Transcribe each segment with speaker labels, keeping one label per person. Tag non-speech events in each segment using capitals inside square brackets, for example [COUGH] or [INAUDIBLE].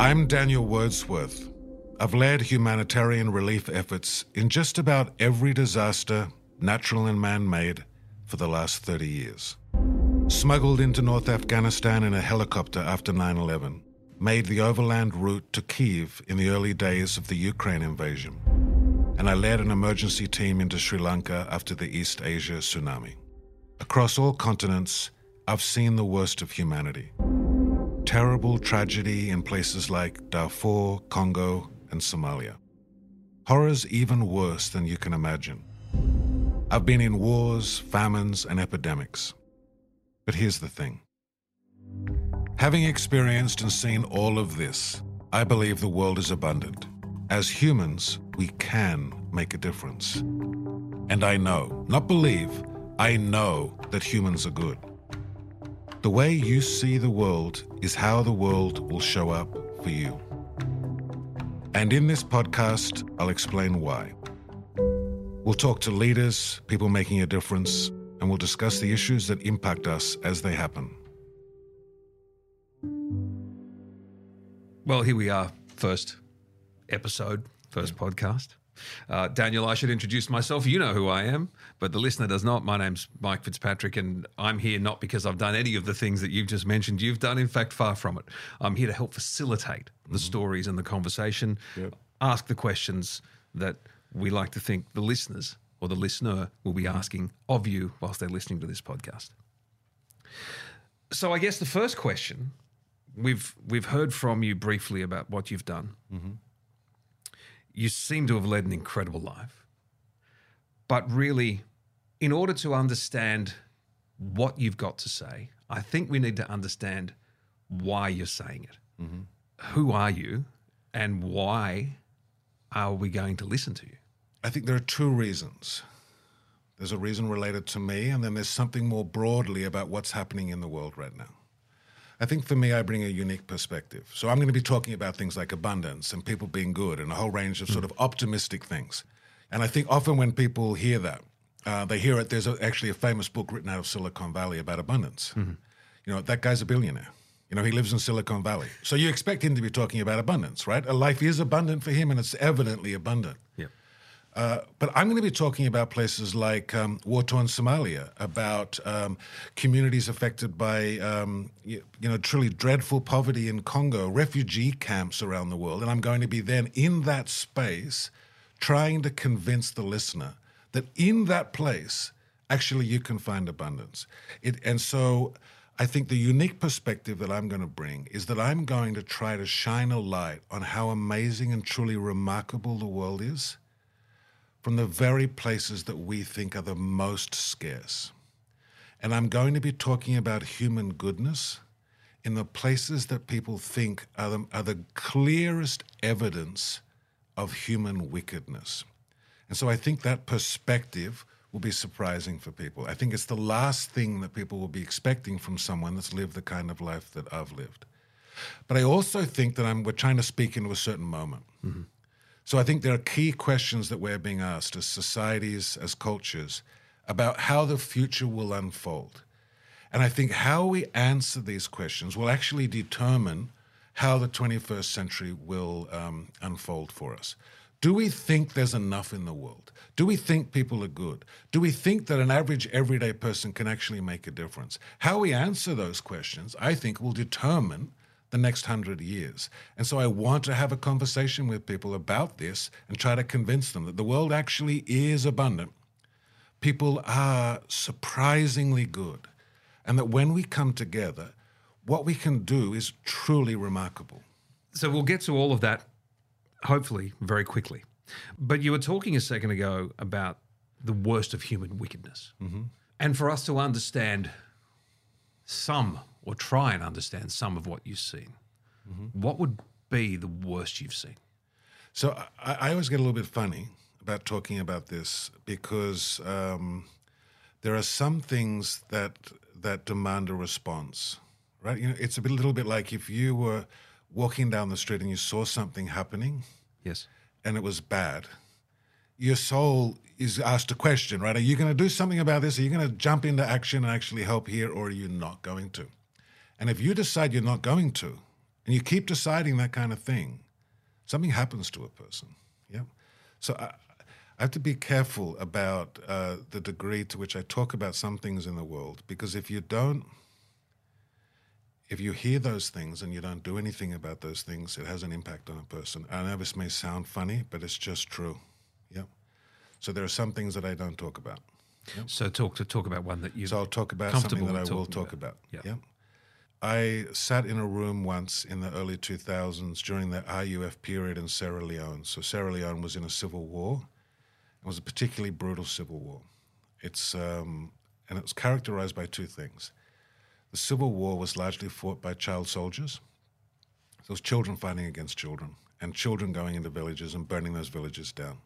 Speaker 1: I'm Daniel Wordsworth. I've led humanitarian relief efforts in just about every disaster, natural and man made, for the last 30 years. Smuggled into North Afghanistan in a helicopter after 9 11, made the overland route to Kiev in the early days of the Ukraine invasion, and I led an emergency team into Sri Lanka after the East Asia tsunami. Across all continents, I've seen the worst of humanity. Terrible tragedy in places like Darfur, Congo, and Somalia. Horrors even worse than you can imagine. I've been in wars, famines, and epidemics. But here's the thing having experienced and seen all of this, I believe the world is abundant. As humans, we can make a difference. And I know, not believe, I know that humans are good. The way you see the world is how the world will show up for you. And in this podcast, I'll explain why. We'll talk to leaders, people making a difference, and we'll discuss the issues that impact us as they happen.
Speaker 2: Well, here we are, first episode, first podcast. Uh, Daniel, I should introduce myself. You know who I am, but the listener does not. My name's Mike Fitzpatrick, and I'm here not because I've done any of the things that you've just mentioned. You've done, in fact, far from it. I'm here to help facilitate the stories and the conversation,
Speaker 1: Yep.
Speaker 2: ask the questions that we like to think the listeners or the listener will be asking of you whilst they're listening to this podcast. So, I guess the first question we've we've heard from you briefly about what you've done you seem to have led an incredible life. But really, in order to understand what you've got to say, I think we need to understand why you're saying it. Mm-hmm. Who are you, and why are we going to listen to you?
Speaker 1: I think there are two reasons. There's a reason related to me, and then there's something more broadly about what's happening in the world right now. I think for me, I bring a unique perspective. So I'm going to be talking about things like abundance and people being good and a whole range of sort of optimistic things. And I think often when people hear that, uh, they hear it. There's a, actually a famous book written out of Silicon Valley about abundance. You know, that guy's a billionaire. You know, he lives in Silicon Valley. So you expect him to be talking about abundance, right? A life is abundant for him, and it's evidently abundant.
Speaker 2: Yep.
Speaker 1: Uh, but I'm going to be talking about places like um, war-torn Somalia, about um, communities affected by um, you, you know truly dreadful poverty in Congo, refugee camps around the world, and I'm going to be then in that space trying to convince the listener that in that place actually you can find abundance. It, and so I think the unique perspective that I'm going to bring is that I'm going to try to shine a light on how amazing and truly remarkable the world is from the very places that we think are the most scarce. And I'm going to be talking about human goodness in the places that people think are the, are the clearest evidence of human wickedness. And so I think that perspective will be surprising for people. I think it's the last thing that people will be expecting from someone that's lived the kind of life that I've lived. But I also think that I'm, we're trying to speak into a certain moment. Mm-hmm. So I think there are key questions that we're being asked as societies, as cultures, about how the future will unfold. And I think how we answer these questions will actually determine how the 21st century will um, unfold for us. Do we think there's enough in the world? Do we think people are good? Do we think that an average everyday person can actually make a difference? How we answer those questions, I think, will determine the next hundred years. And so I want to have a conversation with people about this and try to convince them that the world actually is abundant. People are surprisingly good. And that when we come together, what we can do is truly remarkable.
Speaker 2: So we'll get to all of that, hopefully, very quickly. But you were talking a second ago about the worst of human wickedness. Mm-hmm. And for us to understand some, or try and understand some of what you've seen, what would be the worst you've seen?
Speaker 1: So I, I always get a little bit funny about talking about this because um, there are some things that that demand a response, right? You know, it's a bit, little bit like if you were walking down the street and you saw something happening
Speaker 2: Yes.
Speaker 1: and it was bad. Your soul is asked a question, right? Are you going to do something about this? Are you going to jump into action and actually help here, or are you not going to? And if you decide you're not going to, and you keep deciding that kind of thing, something happens to a person. Yeah. So I, I have to be careful about uh, the degree to which I talk about some things in the world because if you don't, if you hear those things and you don't do anything about those things, it has an impact on a person. I know this may sound funny, but it's just true. Yeah. So there are some things that I don't talk about.
Speaker 2: So talk to talk about one that you.
Speaker 1: So I'll talk about something that I will talk about.
Speaker 2: about.
Speaker 1: Yeah.
Speaker 2: Yeah.
Speaker 1: I sat in a room once in the early 2000s during the RUF period in Sierra Leone. So Sierra Leone was in a civil war. It was a particularly brutal civil war. It's um, and it was characterized by two things. The civil war was largely fought by child soldiers. So it was children fighting against children, and children going into villages and burning those villages down.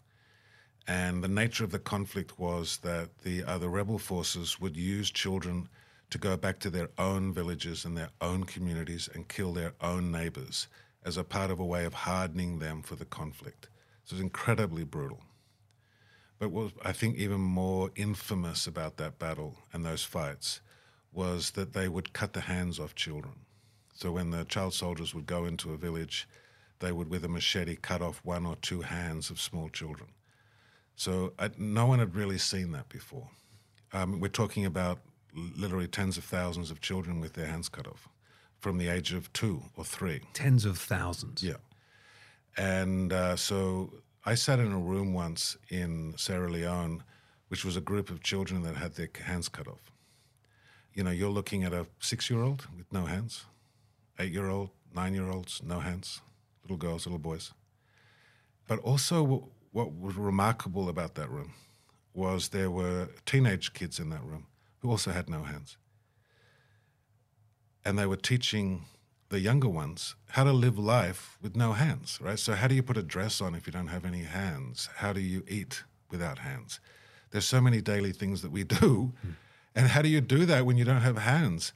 Speaker 1: And the nature of the conflict was that the other rebel forces would use children to go back to their own villages and their own communities and kill their own neighbors as a part of a way of hardening them for the conflict. So it was incredibly brutal. But what was, I think, even more infamous about that battle and those fights was that they would cut the hands off children. So when the child soldiers would go into a village, they would, with a machete, cut off one or two hands of small children. So I, no one had really seen that before. Um, we're talking about literally tens of thousands of children with their hands cut off from the age of two or three.
Speaker 2: Tens of thousands.
Speaker 1: Yeah. And uh, so I sat in a room once in Sierra Leone, which was a group of children that had their hands cut off. You know, you're looking at a six year old with no hands, eight year old, nine year olds, no hands, little girls, little boys. But also, what was remarkable about that room was there were teenage kids in that room who also had no hands. And they were teaching the younger ones how to live life with no hands, right? So, how do you put a dress on if you don't have any hands? How do you eat without hands? There's so many daily things that we do. Hmm. And how do you do that when you don't have hands?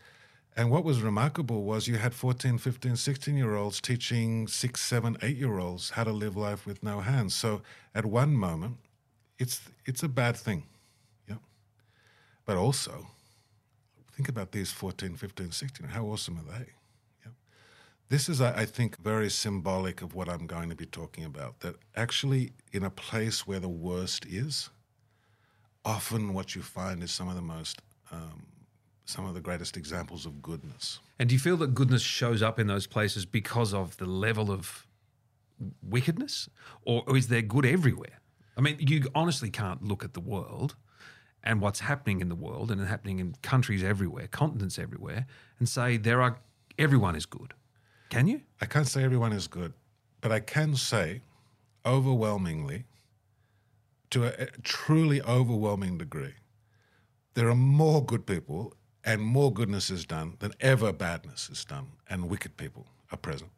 Speaker 1: And what was remarkable was you had 14, 15, 16 year olds teaching six, seven, eight year olds how to live life with no hands. So, at one moment, it's, it's a bad thing. But also, think about these 14, 15, 16. How awesome are they? Yep. This is, I I think, very symbolic of what I'm going to be talking about. That actually, in a place where the worst is, often what you find is some of the most, um, some of the greatest examples of goodness.
Speaker 2: And do you feel that goodness shows up in those places because of the level of wickedness? Or, or is there good everywhere? I mean, you honestly can't look at the world and what's happening in the world and happening in countries everywhere, continents everywhere, and say there are everyone is good. Can you?
Speaker 1: I can't say everyone is good, but I can say overwhelmingly, to a, truly overwhelming degree, there are more good people and more goodness is done than ever badness is done, and wicked people are present.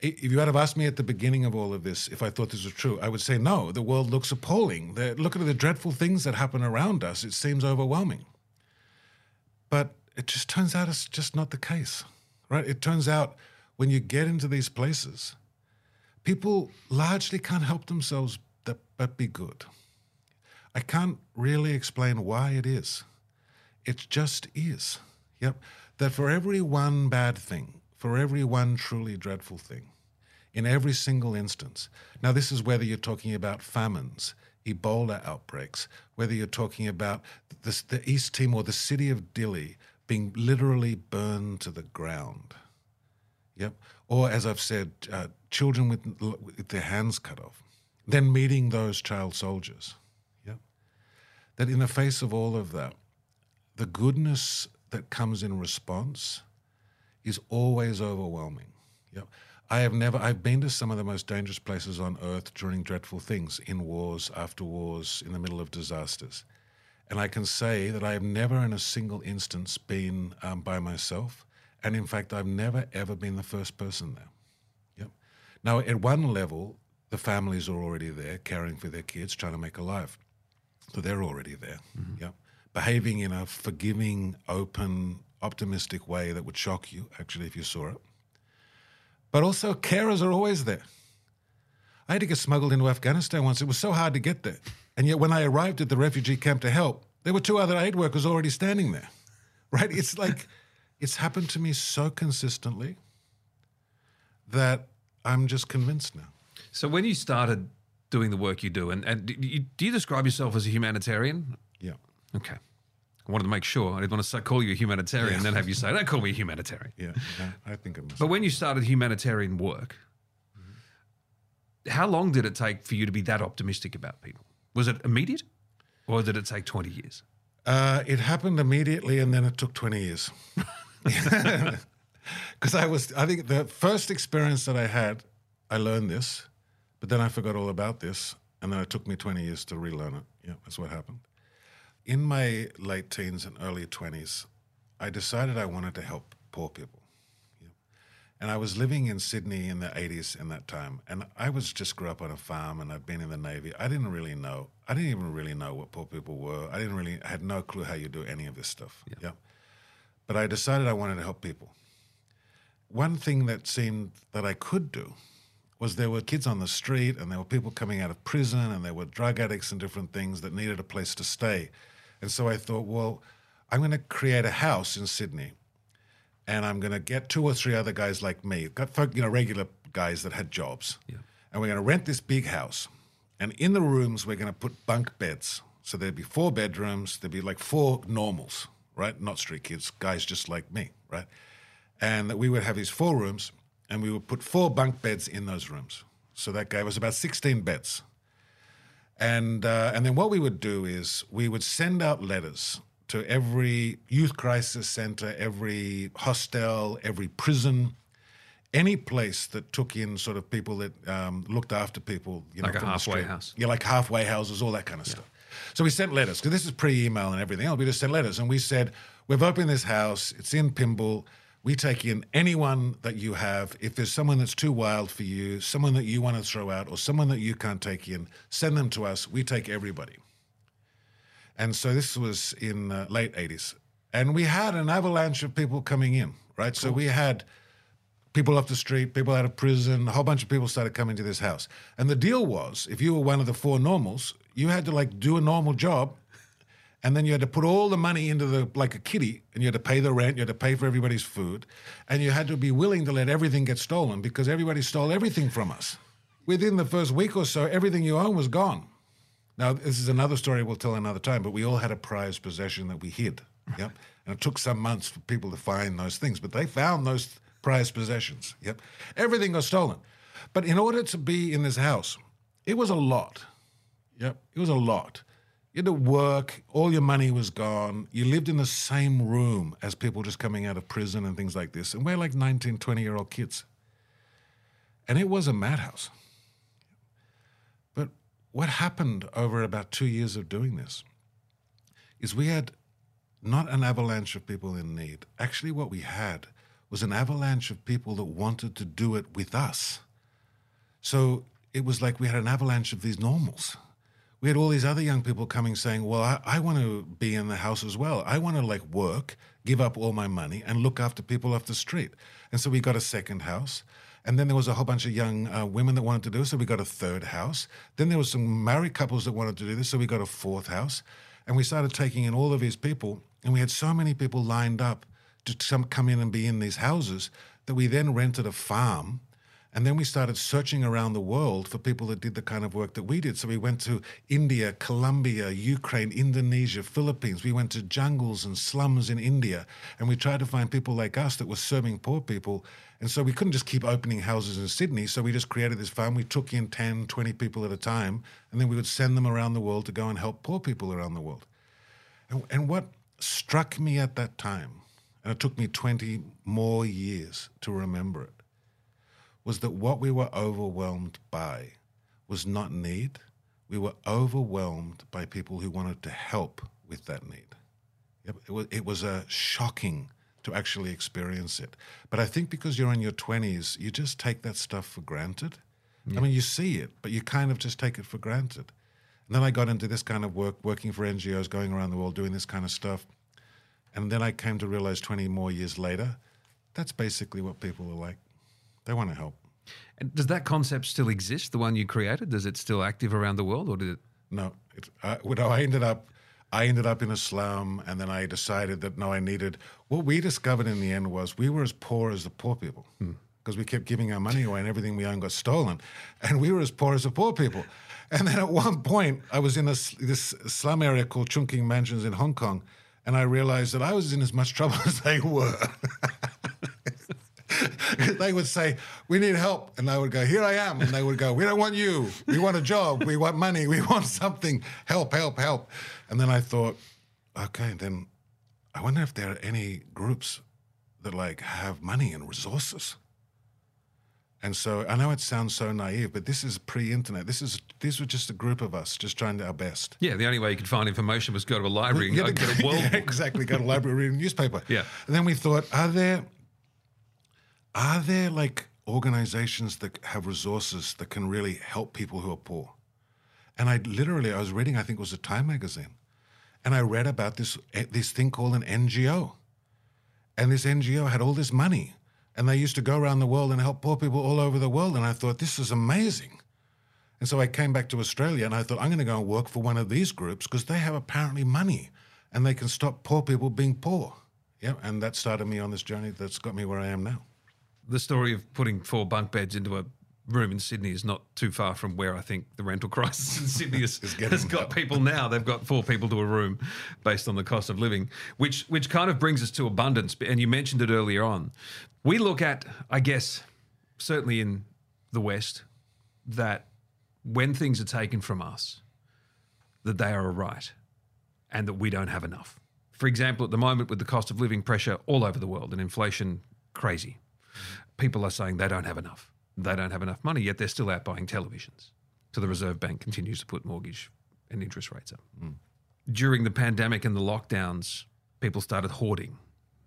Speaker 1: If you had have asked me at the beginning of all of this if I thought this was true, I would say no. The world looks appalling. Look at the dreadful things that happen around us. It seems overwhelming. But it just turns out it's just not the case, right? It turns out when you get into these places, people largely can't help themselves but be good. I can't really explain why it is. It just is. Yep. That for every one bad thing, for every one truly dreadful thing, in every single instance. Now, this is whether you're talking about famines, Ebola outbreaks, whether you're talking about the, the East Timor, the city of Dili being literally burned to the ground. Yep. Or, as I've said, uh, children with, with their hands cut off. Then meeting those child soldiers. Yep. That in the face of all of that, the goodness that comes in response is always overwhelming. Yep. I have never, I've been to some of the most dangerous places on earth during dreadful things, in wars, after wars, in the middle of disasters. And I can say that I have never in a single instance been um, by myself. And in fact, I've never ever been the first person there. Yep. Now, at one level, the families are already there, caring for their kids, trying to make a life. So they're already there. Yep. Behaving in a forgiving, open, optimistic way that would shock you, actually, if you saw it. But also, carers are always there. I had to get smuggled into Afghanistan once. It was so hard to get there. And yet, when I arrived at the refugee camp to help, there were two other aid workers already standing there. [LAUGHS] Right? It's like, it's happened to me so consistently. that I'm just convinced now.
Speaker 2: So when you started doing the work you do, and, and do, you, do you describe yourself as a humanitarian?
Speaker 1: Yeah.
Speaker 2: Okay. I wanted to make sure. I didn't want to say- call you a humanitarian and then have you say, don't call me a humanitarian.
Speaker 1: Yeah. no, I think it must.
Speaker 2: But when you started humanitarian work, how long did it take for you to be that optimistic about people? Was it immediate or did it take 20 years?
Speaker 1: Uh, it happened immediately, and then it took twenty years. [LAUGHS] Because I was, I think the first experience that I had, I learned this, but then I forgot all about this, and then it took me twenty years to relearn it. Yeah, that's what happened. In my late teens and early twenties, I decided I wanted to help poor people. Yeah. And I was living in Sydney in the 80s in that time. And I was just grew up on a farm and I'd been in the Navy. I didn't really know. I didn't even really know what poor people were. I didn't really, I had no clue how you do any of this stuff. Yeah. But I decided I wanted to help people. One thing that seemed that I could do was there were kids on the street and there were people coming out of prison and there were drug addicts and different things that needed a place to stay. And so I thought, well, I'm going to create a house in Sydney and I'm going to get two or three other guys like me, got folk, you know, regular guys that had jobs,
Speaker 2: Yeah.
Speaker 1: and we're going to rent this big house. And in the rooms, we're going to put bunk beds. So there'd be four bedrooms. There'd be like four normals, right? Not street kids, guys just like me, right? And that we would have these four rooms, and we would put four bunk beds in those rooms. So that gave us about 16 beds. And uh, and then what we would do is we would send out letters to every youth crisis center, every hostel, every prison, any place that took in sort of people that um, looked after people, you know,
Speaker 2: Like a halfway house.
Speaker 1: Yeah, like halfway houses, all that kind of stuff. So we sent letters because this is pre-email and everything. else. We just sent letters and we said, "We've opened this house. It's in Pymble. We take in anyone that you have. If there's someone that's too wild for you, someone that you want to throw out, or someone that you can't take in, send them to us. We take everybody." And so this was in uh, late 80s. And we had an avalanche of people coming in, right? So we had people off the street, people out of prison, a whole bunch of people started coming to this house. And the deal was if you were one of the four normals, you had to like do a normal job. And then you had to put all the money into the like a kitty, and you had to pay the rent, you had to pay for everybody's food, and you had to be willing to let everything get stolen because everybody stole everything from us. Within the first week or so, everything you own was gone. Now, this is another story we'll tell another time, but we all had a prized possession that we hid. Yep. And it took some months for people to find those things, but they found those prized possessions. Yep. Everything got stolen. But in order to be in this house, it was a lot. Yep. It was a lot. You had to work, all your money was gone. You lived in the same room as people just coming out of prison and things like this. And we're like 19, 20 year old kids. And it was a madhouse. But what happened over about two years of doing this is we had not an avalanche of people in need. Actually, what we had was an avalanche of people that wanted to do it with us. So it was like we had an avalanche of these normals. We had all these other young people coming saying, Well, I, I want to be in the house as well. I want to like work, give up all my money, and look after people off the street. And so we got a second house. And then there was a whole bunch of young uh, women that wanted to do it, so we got a third house. Then there was some married couples that wanted to do this, so we got a fourth house. And we started taking in all of these people, and we had so many people lined up to come in and be in these houses that we then rented a farm. And then we started searching around the world for people that did the kind of work that we did. So we went to India, Colombia, Ukraine, Indonesia, Philippines. We went to jungles and slums in India. And we tried to find people like us that were serving poor people. And so we couldn't just keep opening houses in Sydney. So we just created this farm. We took in 10, 20 people at a time. And then we would send them around the world to go and help poor people around the world. And, and what struck me at that time, and it took me 20 more years to remember it, was that what we were overwhelmed by was not need. We were overwhelmed by people who wanted to help with that need. It was, it was a shocking to actually experience it. But I think because you're in your 20s, you just take that stuff for granted. I mean, you see it, but you kind of just take it for granted. And then I got into this kind of work, working for NGOs, going around the world, doing this kind of stuff. And then I came to realize 20 more years later, that's basically what people are like. They want to help.
Speaker 2: And does that concept still exist, the one you created? Is it still active around the world or did it?
Speaker 1: No, it, I, well, I ended up, I ended up in a slum, and then I decided that no, I needed. What we discovered in the end was we were as poor as the poor people. Hmm. because we kept giving our money away and everything we owned got stolen. And we were as poor as the poor people. And then at one point, I was in a, this slum area called Chungking Mansions in Hong Kong, and I realized that I was in as much trouble [LAUGHS] as they were. [LAUGHS] they would say, We need help. And I would go, Here I am. And they would go, We don't want you. We want a job. We want money. We [LAUGHS] want something. Help, help, help. And then I thought, Okay, then I wonder if there are any groups that like have money and resources. And so I know it sounds so naive, but this is pre-internet. This is these were just a group of us just trying our best.
Speaker 2: Yeah, the only way you could find information was go to a library and
Speaker 1: Yeah,
Speaker 2: go get a [LAUGHS] world
Speaker 1: yeah,
Speaker 2: book.
Speaker 1: exactly. Go to a library, read a newspaper.
Speaker 2: Yeah.
Speaker 1: And then we thought, are there are there like organizations that have resources that can really help people who are poor? And I literally I was reading, I think it was a Time magazine, and I read about this eh, this thing called an NGO. And this NGO had all this money. And they used to go around the world and help poor people all over the world. And I thought, this is amazing. And so I came back to Australia and I thought, I'm going to go and work for one of these groups because they have apparently money and they can stop poor people being poor. Yeah. And that started me on this journey that's got me where I am now.
Speaker 2: The story of putting four bunk beds into a room in Sydney is not too far from where I think the rental [LAUGHS] crisis in Sydney has, has got people now. They've got four people to a room based on the cost of living, which which kind of brings us to abundance. And you mentioned it earlier on. We look at, I guess, certainly in the West, that when things are taken from us, that they are a right and that we don't have enough. For example, at the moment with the cost of living pressure all over the world and inflation crazy, people are saying they don't have enough. They don't have enough money, yet they're still out buying televisions. So the Reserve Bank continues to put mortgage and interest rates up. Hmm. During the pandemic and the lockdowns, people started hoarding.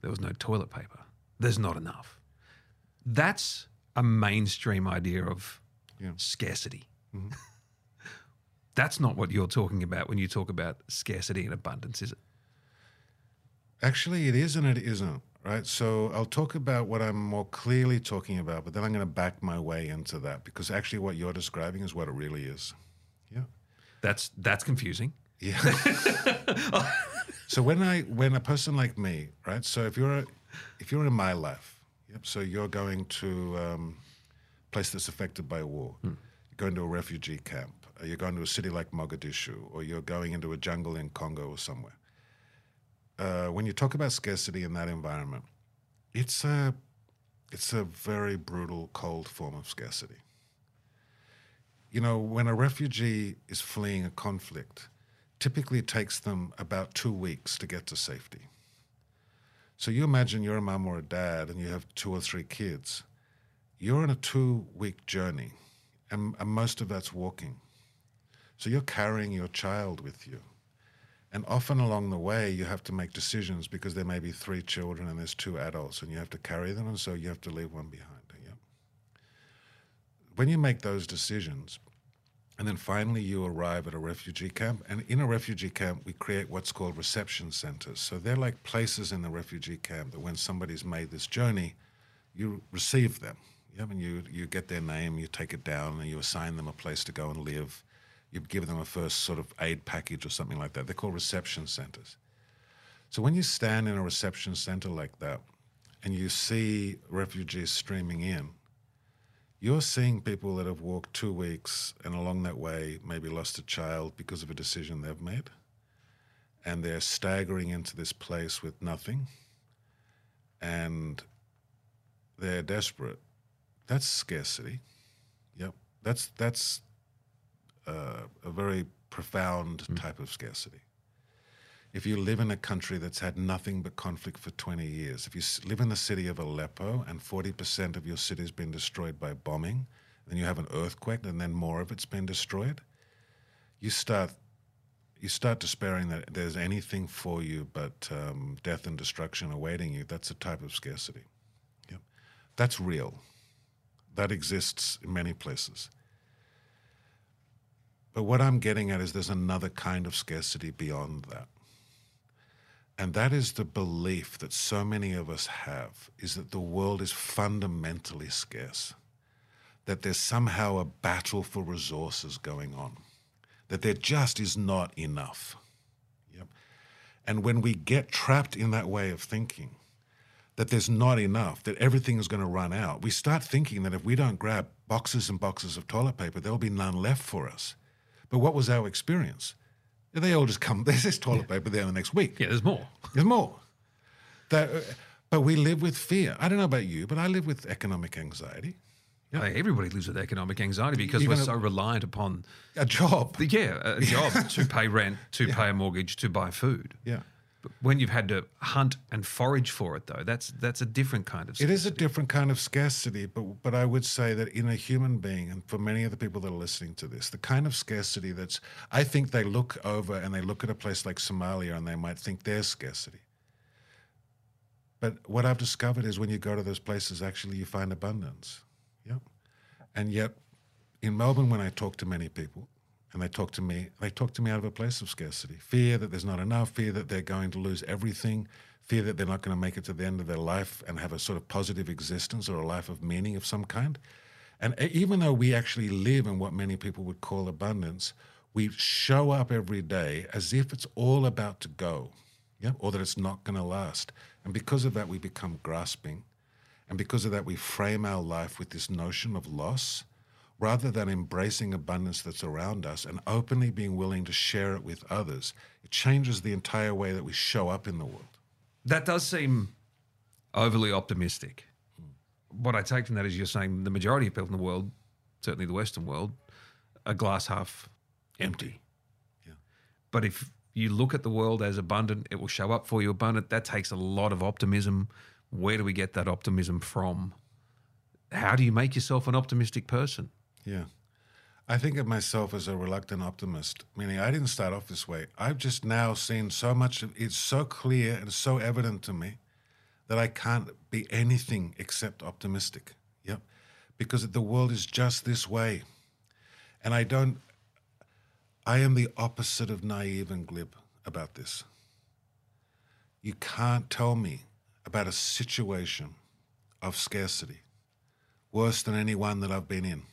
Speaker 2: There was no toilet paper. There's not enough. That's a mainstream idea of
Speaker 1: Yeah.
Speaker 2: scarcity. Mm-hmm. [LAUGHS] That's not what you're talking about when you talk about scarcity and abundance, is it?
Speaker 1: Actually, it is and it isn't, right? So I'll talk about what I'm more clearly talking about, but then I'm going to back my way into that because actually what you're describing is what it really is. Yeah.
Speaker 2: That's that's confusing.
Speaker 1: Yeah. [LAUGHS] so when I when a person like me, right? So if you're if you're in my life, yep. So you're going to um, a place that's affected by war. You're going to a refugee camp. Or you're going to a city like Mogadishu, or you're going into a jungle in Congo or somewhere. Uh, when you talk about scarcity in that environment, it's a it's a very brutal, cold form of scarcity. You know, when a refugee is fleeing a conflict, typically it takes them about two weeks to get to safety. So you imagine you're a mom or a dad and you have two or three kids. You're on a two week journey, and, and most of that's walking. So you're carrying your child with you. And often along the way, you have to make decisions because there may be three children and there's two adults, and you have to carry them, and so you have to leave one behind. Yeah. When you make those decisions, and then finally you arrive at a refugee camp, and in a refugee camp, we create what's called reception centers. So they're like places in the refugee camp that when somebody's made this journey, you receive them. Yeah, and you, you get their name, you take it down, and you assign them a place to go and live you give them a first sort of aid package or something like that. They're called reception centers. So when you stand in a reception center like that and you see refugees streaming in, you're seeing people that have walked two weeks and along that way maybe lost a child because of a decision they've made. And they're staggering into this place with nothing and they're desperate. That's scarcity. Yep. That's that's uh, a very profound type of scarcity. If you live in a country that's had nothing but conflict for 20 years, if you live in the city of Aleppo and 40% of your city's been destroyed by bombing, then you have an earthquake and then more of it's been destroyed, you start you start despairing that there's anything for you but um, death and destruction awaiting you. That's a type of scarcity. Yep. That's real. That exists in many places. But what I'm getting at is there's another kind of scarcity beyond that. And that is the belief that so many of us have is that the world is fundamentally scarce, that there's somehow a battle for resources going on, that there just is not enough. Yep. And when we get trapped in that way of thinking, that there's not enough, that everything is going to run out, we start thinking that if we don't grab boxes and boxes of toilet paper, there'll be none left for us. But what was our experience? They all just come, [LAUGHS] there's this toilet paper there the next week.
Speaker 2: Yeah, there's more.
Speaker 1: There's more. That, uh, but we live with fear. I don't know about you, but I live with economic anxiety.
Speaker 2: Uh, everybody lives with economic anxiety because we're so reliant upon,
Speaker 1: A job.
Speaker 2: yeah, a [LAUGHS] job to pay rent, to pay a mortgage, to buy food.
Speaker 1: Yeah.
Speaker 2: When you've had to hunt and forage for it, though, that's that's a different kind of.
Speaker 1: It is a different kind of scarcity, but but I would say that in a human being, and for many of the people that are listening to this, the kind of scarcity that's I think they look over and they look at a place like Somalia and they might think there's scarcity. But what I've discovered is when you go to those places, actually you find abundance. Yep. And yet, in Melbourne, when I talk to many people, and they talk to me, they talk to me out of a place of scarcity, fear that there's not enough, fear that they're going to lose everything, fear that they're not going to make it to the end of their life and have a sort of positive existence or a life of meaning of some kind. And even though we actually live in what many people would call abundance, we show up every day as if it's all about to go, yeah, or that it's not going to last. And because of that, we become grasping. And because of that, we frame our life with this notion of loss rather than embracing abundance that's around us and openly being willing to share it with others. It changes the entire way that we show up in the world.
Speaker 2: That does seem overly optimistic. What I take from that is you're saying the majority of people in the world, certainly the Western world, are glass half empty.
Speaker 1: Yeah.
Speaker 2: But if you look at the world as abundant, it will show up for you abundant. That takes a lot of optimism. Where do we get that optimism from? How do you make yourself an optimistic person?
Speaker 1: Yeah. I think of myself as a reluctant optimist, meaning I didn't start off this way. I've just now seen so much, it's so clear and so evident to me that I can't be anything except optimistic. Yep. Because the world is just this way. And I don't, I am the opposite of naive and glib about this. You can't tell me about a situation of scarcity worse than any one that I've been in.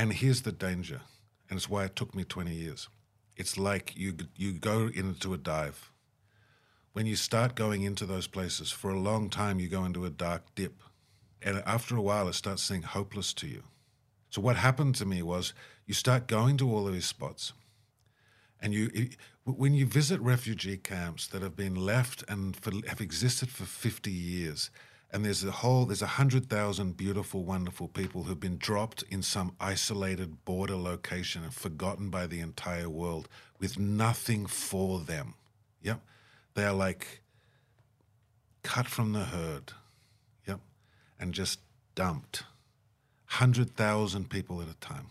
Speaker 1: And here's the danger, and it's why it took me 20 years. It's like you, you go into a dive. When you start going into those places, for a long time, you go into a dark dip. And after a while, it starts seeming hopeless to you. So, what happened to me was you start going to all of these spots, and you, when you visit refugee camps that have been left and for, have existed for 50 years, and there's a whole, there's a hundred thousand beautiful, wonderful people who've been dropped in some isolated border location and forgotten by the entire world with nothing for them. Yep. They are like cut from the herd. Yep. And just dumped. 100,000 people at a time.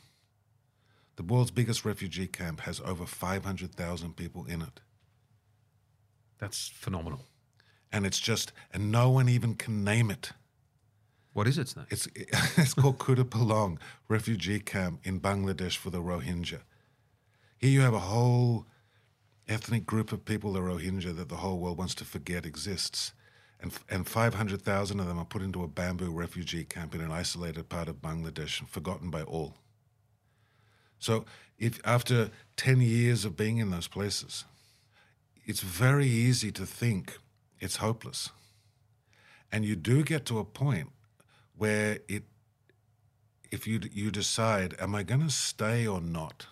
Speaker 1: The world's biggest refugee camp has over 500,000 people in it.
Speaker 2: That's phenomenal.
Speaker 1: And it's just, and no one even can name it.
Speaker 2: What is its name?
Speaker 1: It's, [LAUGHS] it's called Kutupalong Refugee Camp in Bangladesh for the Rohingya. Here you have a whole ethnic group of people, the Rohingya, that the whole world wants to forget exists. And, and 500,000 of them are put into a bamboo refugee camp in an isolated part of Bangladesh, forgotten by all. So, if after 10 years of being in those places, it's very easy to think it's hopeless. And you do get to a point where it, if you, you decide, am I going to stay or not?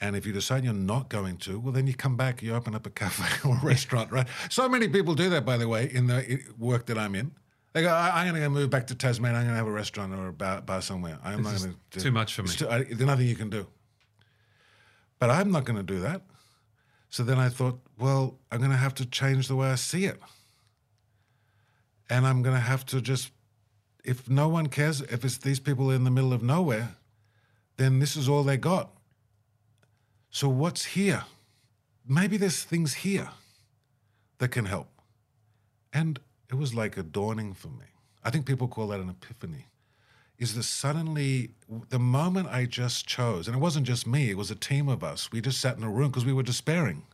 Speaker 1: And if you decide you're not going to, well, then you come back, you open up a [LAUGHS] cafe or a restaurant, right? So many people do that, by the way, in the work that I'm in. They go, I, I'm going to move back to Tasmania. I'm going to have a restaurant or a bar, bar somewhere. I'm not going to
Speaker 2: too much for me.
Speaker 1: I, there's nothing you can do. But I'm not going to do that. So then I thought, well, I'm going to have to change the way I see it. And I'm going to have to just, if no one cares, if it's these people in the middle of nowhere, then this is all they got. So what's here? Maybe there's things here that can help. And it was like a dawning for me. I think people call that an epiphany. Is that suddenly, the moment I just chose, and it wasn't just me, it was a team of us. We just sat in a room because we were despairing.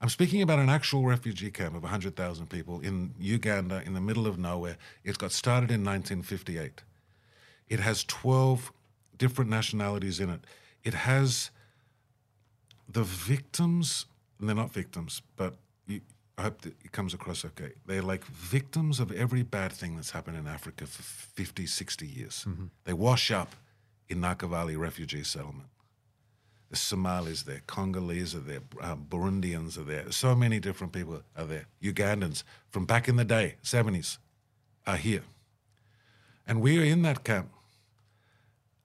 Speaker 1: I'm speaking about an actual refugee camp of 100,000 people in Uganda, in the middle of nowhere. It got started in 1958. It has 12 different nationalities in it. It has the victims, and they're not victims, but I hope that it comes across okay. They're like victims of every bad thing that's happened in Africa for 50, 60 years. They wash up in Nakivale refugee settlement. The Somalis there, Congolese are there, uh, Burundians are there. So many different people are there. Ugandans from back in the day, 70s, are here. And we are in that camp.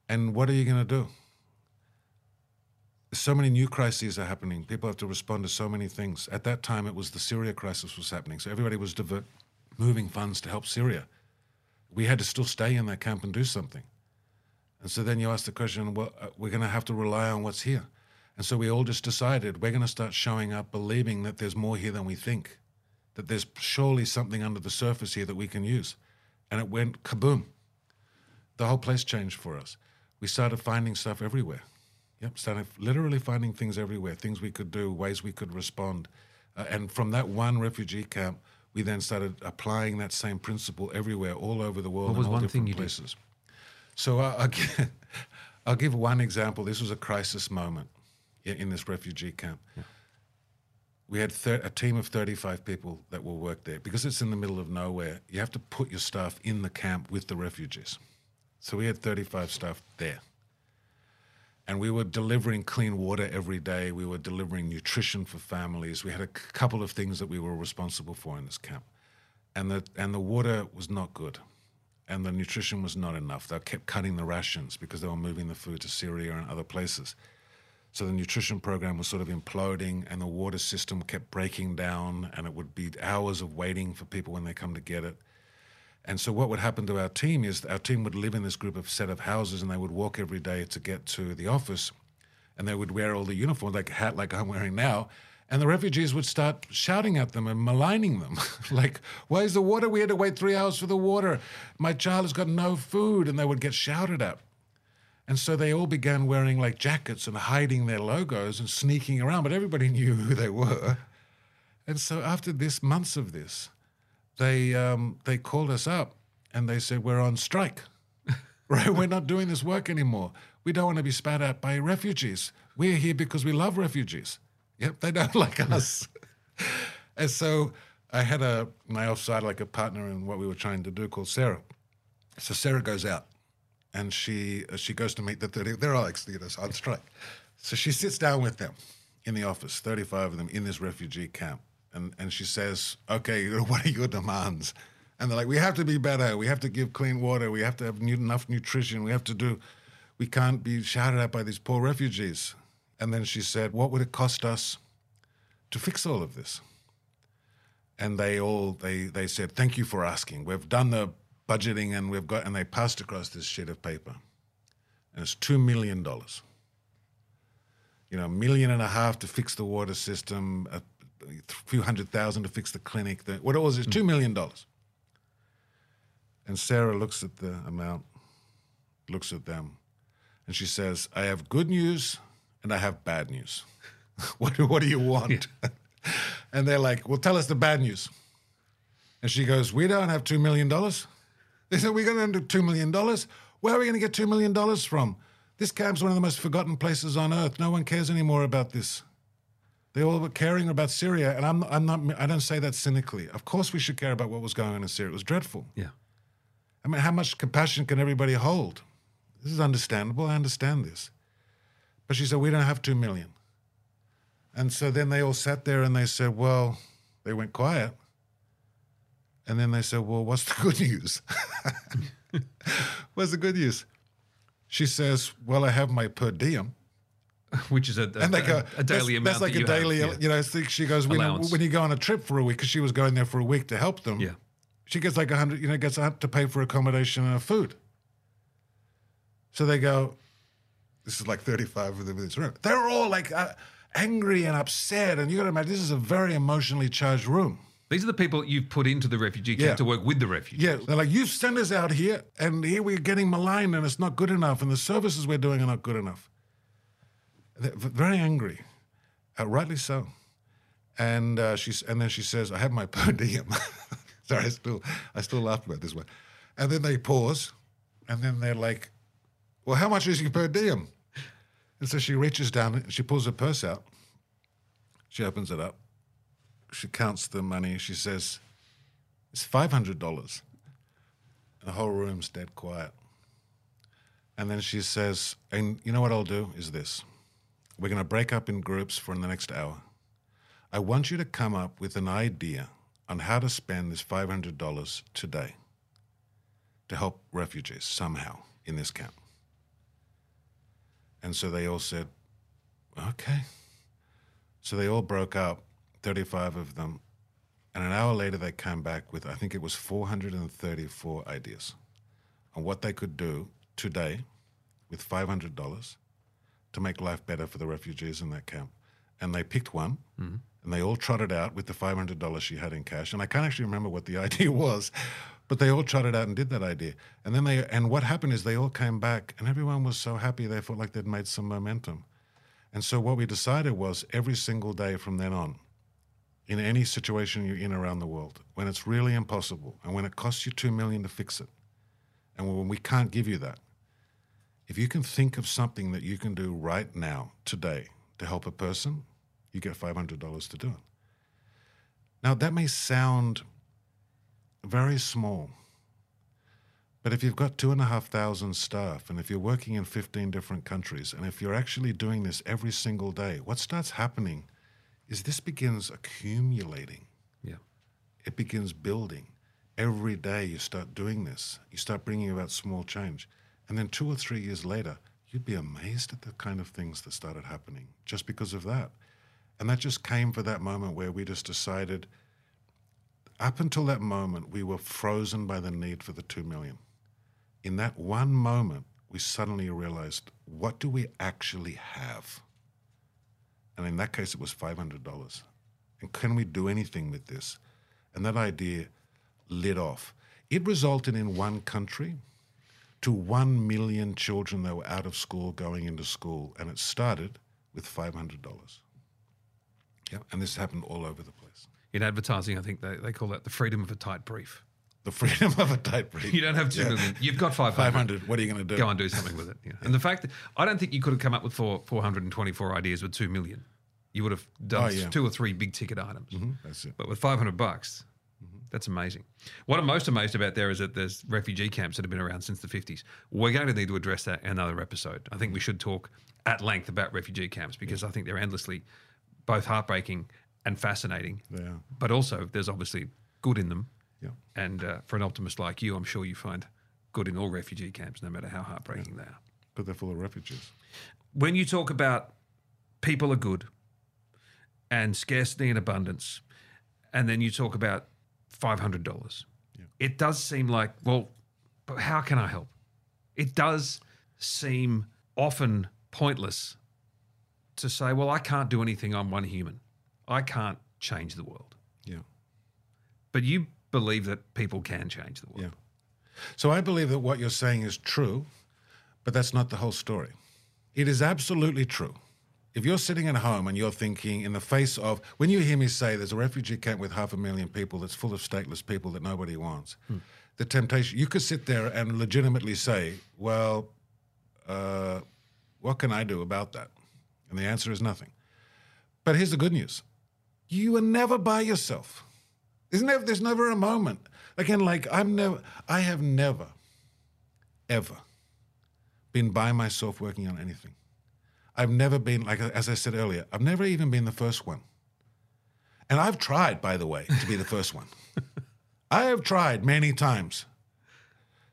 Speaker 1: And what are you going to do? So many new crises are happening. People have to respond to so many things. At that time, it was the Syria crisis was happening, so everybody was divert, moving funds to help Syria. We had to still stay in that camp and do something. And so then you ask the question, well, uh, we're going to have to rely on what's here. And so we all just decided we're going to start showing up, believing that there's more here than we think, that there's surely something under the surface here that we can use. And it went kaboom. The whole place changed for us. We started finding stuff everywhere. Yep, started literally finding things everywhere, things we could do, ways we could respond. Uh, and from that one refugee camp, we then started applying that same principle everywhere, all over the world,
Speaker 2: What was
Speaker 1: in all
Speaker 2: one thing
Speaker 1: different
Speaker 2: you did?
Speaker 1: So uh, I'll, give, [LAUGHS] I'll give one example. This was a crisis moment in, in this refugee camp. We had thir- a team of 35 people that will work there. Because it's in the middle of nowhere, you have to put your staff in the camp with the refugees. So we had 35 staff there and we were delivering clean water every day. We were delivering nutrition for families. We had a couple of things that we were responsible for in this camp, and the and the water was not good, and the nutrition was not enough. They kept cutting the rations because they were moving the food to Syria and other places. So the nutrition program was sort of imploding, and the water system kept breaking down, and it would be hours of waiting for people when they come to get it. And so what would happen to our team is our team would live in this group of set of houses and they would walk every day to get to the office and they would wear all the uniforms like hat like I'm wearing now. And the refugees would start shouting at them and maligning them. [LAUGHS] like, why is the water? We had to wait three hours for the water. My child has got no food. And they would get shouted at. And so they all began wearing like jackets and hiding their logos and sneaking around, but everybody [LAUGHS] knew who they were. And so after this, months of this, they um, they called us up and they said we're on strike. [LAUGHS] right, we're not doing this work anymore. We don't want to be spat at by refugees. We're here because we love refugees. Yep, they don't [LAUGHS] like us. [LAUGHS] and so I had a my offside like a partner in what we were trying to do called Sarah. So Sarah goes out and she she goes to meet the 30 they're all ex know, on strike so she sits down with them in the office 35 of them in this refugee camp and and she says okay [LAUGHS] what are your demands? And they're like we have to be better. We have to give clean water. We have to have nu- enough nutrition. We have to do we can't be shouted at by these poor refugees. And then she said what would it cost us to fix all of this? And they all they they said thank you for asking. We've done the budgeting and we've got and they passed across this sheet of paper. And it's two million dollars. You know a million and a half to fix the water system a few hundred thousand to fix the clinic the, what it was is two million dollars and sarah looks at the amount looks at them and she says i have good news and i have bad news [LAUGHS] what, do- what do you want [LAUGHS] and they're like well tell us the bad news and she goes, We don't have $2 million. They said, We're going to do $2 million. Where are we going to get $2 million from? This camp's one of the most forgotten places on earth. No one cares anymore about this. They all were caring about Syria, and I'm, I'm not, I don't say that cynically. Of course, we should care about what was going on in Syria. It was dreadful.
Speaker 2: Yeah.
Speaker 1: I mean, how much compassion can everybody hold? This is understandable. I understand this. But she said, We don't have $2 million. And so then they all sat there and they said, Well, they went quiet. And then they said, Well, what's the good news? [LAUGHS] what's the good news? She says, Well, I have my per diem. [LAUGHS]
Speaker 2: Which is a, a,
Speaker 1: And they go,
Speaker 2: a, a daily
Speaker 1: that's,
Speaker 2: amount.
Speaker 1: that's like
Speaker 2: that
Speaker 1: a
Speaker 2: you have,
Speaker 1: daily,
Speaker 2: yeah.
Speaker 1: you know, she goes, when,
Speaker 2: Allowance.
Speaker 1: when you go on a trip for a week, because she was going there for a week to help them,
Speaker 2: Yeah.
Speaker 1: she gets like a hundred, you know, gets a- to pay for accommodation and food. So they go, this is like 35 of them in this room. They're all like uh, angry and upset. And you got to imagine, this is a very emotionally charged room.
Speaker 2: These are the people you've put into the refugee camp
Speaker 1: Yeah.
Speaker 2: to work with the refugees.
Speaker 1: Yeah, they're like, you sent us out here, and here we're getting maligned, and it's not good enough, and the services we're doing are not good enough. Very angry, uh, rightly so. And uh, she's, and then she says, "I have my [LAUGHS] per diem." [LAUGHS] Sorry, I still, I still laugh about this one. And then they pause, and then they're like, "Well, how much is your per diem?" And so she reaches down and she pulls her purse out. She opens it up, she counts the money. She says, "It's five hundred dollars." The whole room's dead quiet. And then she says, "And you know what I'll do is this: we're going to break up in groups for the next hour. I want you to come up with an idea on how to spend this five hundred dollars today to help refugees somehow in this camp." And so they all said, "Okay." So they all broke up, 35 of them. And an hour later, they came back with, I think it was 434 ideas on what they could do today with $500 to make life better for the refugees in that camp. And they picked one, mm-hmm. and they all trotted out with the $500 she had in cash. And I can't actually remember what the [LAUGHS] idea was, but they all trotted out and did that idea. And then they, and what happened is they all came back, and everyone was so happy they felt like they'd made some momentum. And so what we decided was every single day from then on, in any situation you're in around the world, when it's really impossible and when it costs you two million to fix it, and when we can't give you that, if you can think of something that you can do right now, today, to help a person, you get five hundred dollars to do it. Now that may sound very small. But if you've got two and a half thousand staff, and if you're working in 15 different countries, and if you're actually doing this every single day, what starts happening is this begins accumulating.
Speaker 2: Yeah.
Speaker 1: It begins building. Every day you start doing this, you start bringing about small change. And then two or three years later, you'd be amazed at the kind of things that started happening just because of that. And that just came for that moment where we just decided, up until that moment, we were frozen by the need for the two million in that one moment, we suddenly realized what do we actually have? And in that case, it was $500. And can we do anything with this? And that idea lit off. It resulted in one country to 1 million children that were out of school going into school. And it started with $500. Yeah, and this happened all over the place.
Speaker 2: In advertising, I think they, they call that the freedom of a tight brief.
Speaker 1: The freedom of a tight brief.
Speaker 2: You don't have two
Speaker 1: Yeah.
Speaker 2: million. You've got 500.
Speaker 1: 500. What are you going to do?
Speaker 2: Go and do something with it. Yeah. And the fact that I don't think you could have come up with four, 424 ideas with 2 million. You would have done
Speaker 1: Oh, yeah.
Speaker 2: two or three big ticket items.
Speaker 1: Mhm, That's it.
Speaker 2: But with 500 bucks, that's amazing. What I'm most amazed about there is that there's refugee camps that have been around since the 50s. We're going to need to address that in another episode. I think we should talk at length about refugee camps because I think they're endlessly both heartbreaking and fascinating.
Speaker 1: Yeah.
Speaker 2: But also, there's obviously good in them.
Speaker 1: Yeah.
Speaker 2: And uh, for an optimist like you, I'm sure you find good in all refugee camps, no matter how heartbreaking they are.
Speaker 1: But they're full of refugees.
Speaker 2: When you talk about people are good and scarcity and abundance, and then you talk about $500, it does seem like, well, but how can I help? It does seem often pointless to say, well, I can't do anything. I'm one human. I can't change the world.
Speaker 1: Yeah.
Speaker 2: But you believe that people can change the world.
Speaker 1: Yeah. So I believe that what you're saying is true, but that's not the whole story. It is absolutely true. If you're sitting at home and you're thinking, in the face of, when you hear me say there's a refugee camp with half a million people that's full of stateless people that nobody wants, the temptation, you could sit there and legitimately say, well, uh, what can I do about that? And the answer is nothing. But here's the good news you are never by yourself. There's never, there's never a moment. Again, like I'm never, I have never, ever been by myself working on anything. I've never been, like as I said earlier, I've never even been the first one. And I've tried, by the way, to be the first one. [LAUGHS] I have tried many times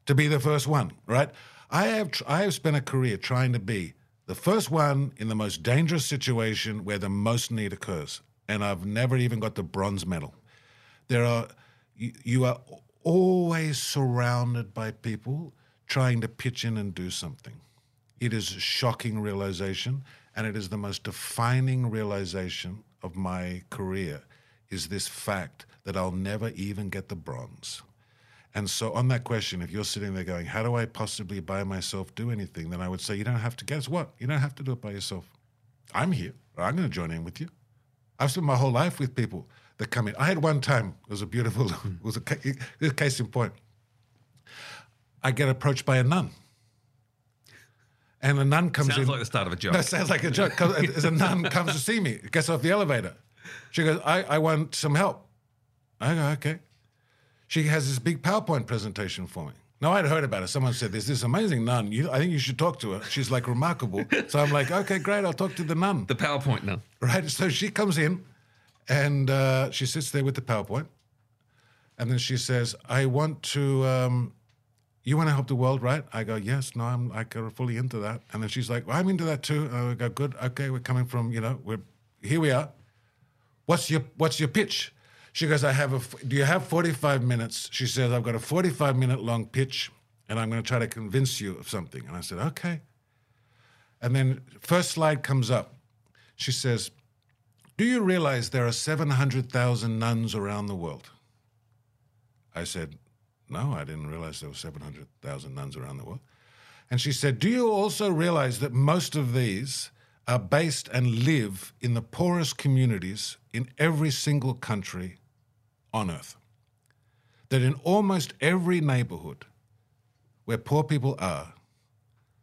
Speaker 1: to be the first one, right? I have, tr- I have spent a career trying to be the first one in the most dangerous situation where the most need occurs. And I've never even got the bronze medal. There are, you, you are always surrounded by people trying to pitch in and do something. It is a shocking realization, and it is the most defining realization of my career is this fact that I'll never even get the bronze. And so, on that question, if you're sitting there going, How do I possibly by myself do anything? Then I would say, You don't have to. Guess what? You don't have to do it by yourself. I'm here. I'm going to join in with you. I've spent my whole life with people that come in. I had one time, it was a beautiful, [LAUGHS] it was a, case in point. I get approached by a nun. And a nun comes
Speaker 2: Sounds
Speaker 1: in.
Speaker 2: Sounds like the start of a joke.
Speaker 1: That sounds like a joke. As [LAUGHS] a nun comes to see me, gets off the elevator. She goes, I, I want some help. I go, okay. She has this big PowerPoint presentation for me. Now, I'd heard about it. Someone said, There's this amazing nun. You, I think you should talk to her. She's like remarkable. So I'm like, Okay, great. I'll talk to the nun.
Speaker 2: The PowerPoint nun.
Speaker 1: Right. So she comes in and uh, she sits there with the PowerPoint. And then she says, I want to, um, you want to help the world, right? I go, yes, no, I'm like fully into that. And then she's like, well, I'm into that too. And I go, good. Okay. We're coming from, you know, we're, here we are. What's your, what's your pitch? She goes, I have a. do you have 45 minutes? She says, I've got a 45 minute long pitch and I'm going to try to convince you of something. And I said, okay. And then first slide comes up. She says, do you realize there are 700,000 nuns around the world? I said, No, I didn't realize there were 700,000 nuns around the world. And she said, Do you also realize that most of these are based and live in the poorest communities in every single country on earth? That in almost every neighborhood where poor people are,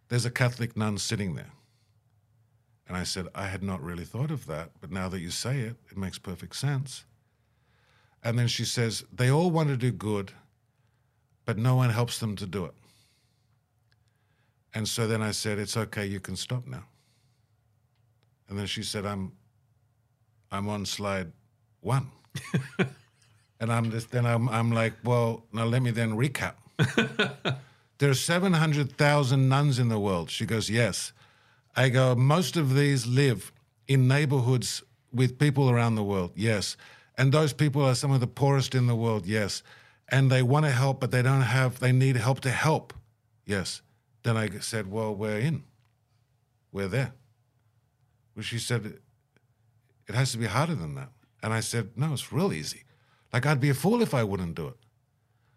Speaker 1: there's a Catholic nun sitting there. And I said, I had not really thought of that, but now that you say it, it makes perfect sense. And then she says, they all want to do good, but no one helps them to do it. And so then I said, it's okay, you can stop now. And then she said, I'm, I'm on slide one. [LAUGHS] and I'm just, then I'm, I'm like, well, now let me then recap. [LAUGHS] There's 700,000 nuns in the world. She goes, yes. I go, most of these live in neighborhoods with people around the world. Yes. And those people are some of the poorest in the world. Yes. And they want to help, but they don't have, they need help to help. Yes. Then I said, well, we're in. We're there. Well, she said, it has to be harder than that. And I said, no, it's real easy. Like, I'd be a fool if I wouldn't do it.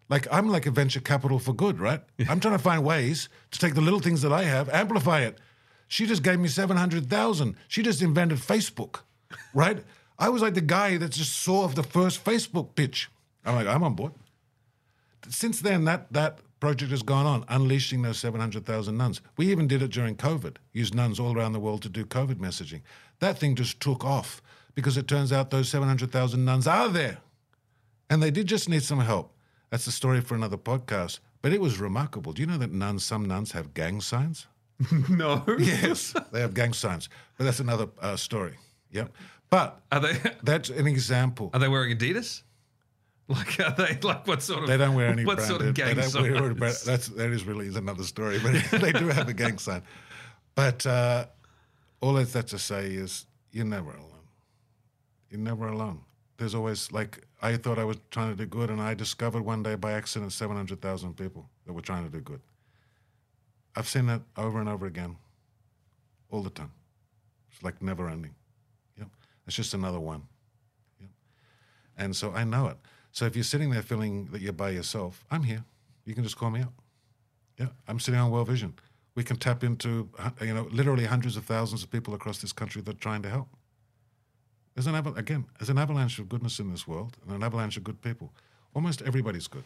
Speaker 1: Like, I'm like a venture capital for good, right? I'm trying to find ways to take the little things that I have, amplify it. She just gave me 700,000. She just invented Facebook, [LAUGHS] right? I was like the guy that just saw the first Facebook pitch. I'm like, I'm on board. Since then, that, that project has gone on, unleashing those 700,000 nuns. We even did it during COVID, used nuns all around the world to do COVID messaging. That thing just took off because it turns out those 700,000 nuns are there. And they did just need some help. That's a story for another podcast. But it was remarkable. Do you know that nuns, some nuns have gang signs? [LAUGHS]
Speaker 2: No.
Speaker 1: Yes, they have gang signs. But that's another uh, story. Yep. But
Speaker 2: Are they
Speaker 1: that's an example.
Speaker 2: are they wearing Adidas? [LAUGHS] Like are they like what sort of
Speaker 1: They don't wear any
Speaker 2: what
Speaker 1: branded.
Speaker 2: sort of gang
Speaker 1: they don't wear,
Speaker 2: signs?
Speaker 1: but that's that is really another story. But [LAUGHS] they do have a gang sign. But uh, all that's that to say is you're never alone. You're never alone. There's always like I thought I was trying to do good, and I discovered one day by accident 700,000 people that were trying to do good. I've seen that over and over again, all the time. It's like never ending. Yep. It's just another one. Yep. And so I know it. So if you're sitting there feeling that you're by yourself, I'm here. You can just call me up. Yeah, I'm sitting on World Vision. We can tap into, you know, literally hundreds of thousands of people across this country that are trying to help. There's an aval- again, there's an avalanche of goodness in this world, and an avalanche of good people. Almost everybody's good.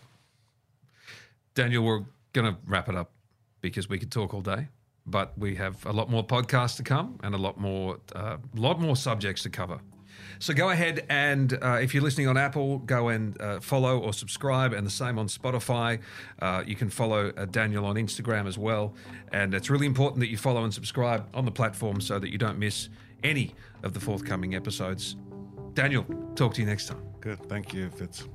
Speaker 2: Daniel, we're going to wrap it up because we could talk all day, but we have a lot more podcasts to come and a lot more, uh, lot more subjects to cover. So go ahead and uh, if you're listening on Apple, go and uh, follow or subscribe, and the same on Spotify. Uh, you can follow uh, Daniel on Instagram as well, and it's really important that you follow and subscribe on the platform so that you don't miss any of the forthcoming episodes. Daniel, talk to you next time.
Speaker 1: Good. Thank you, Fitz.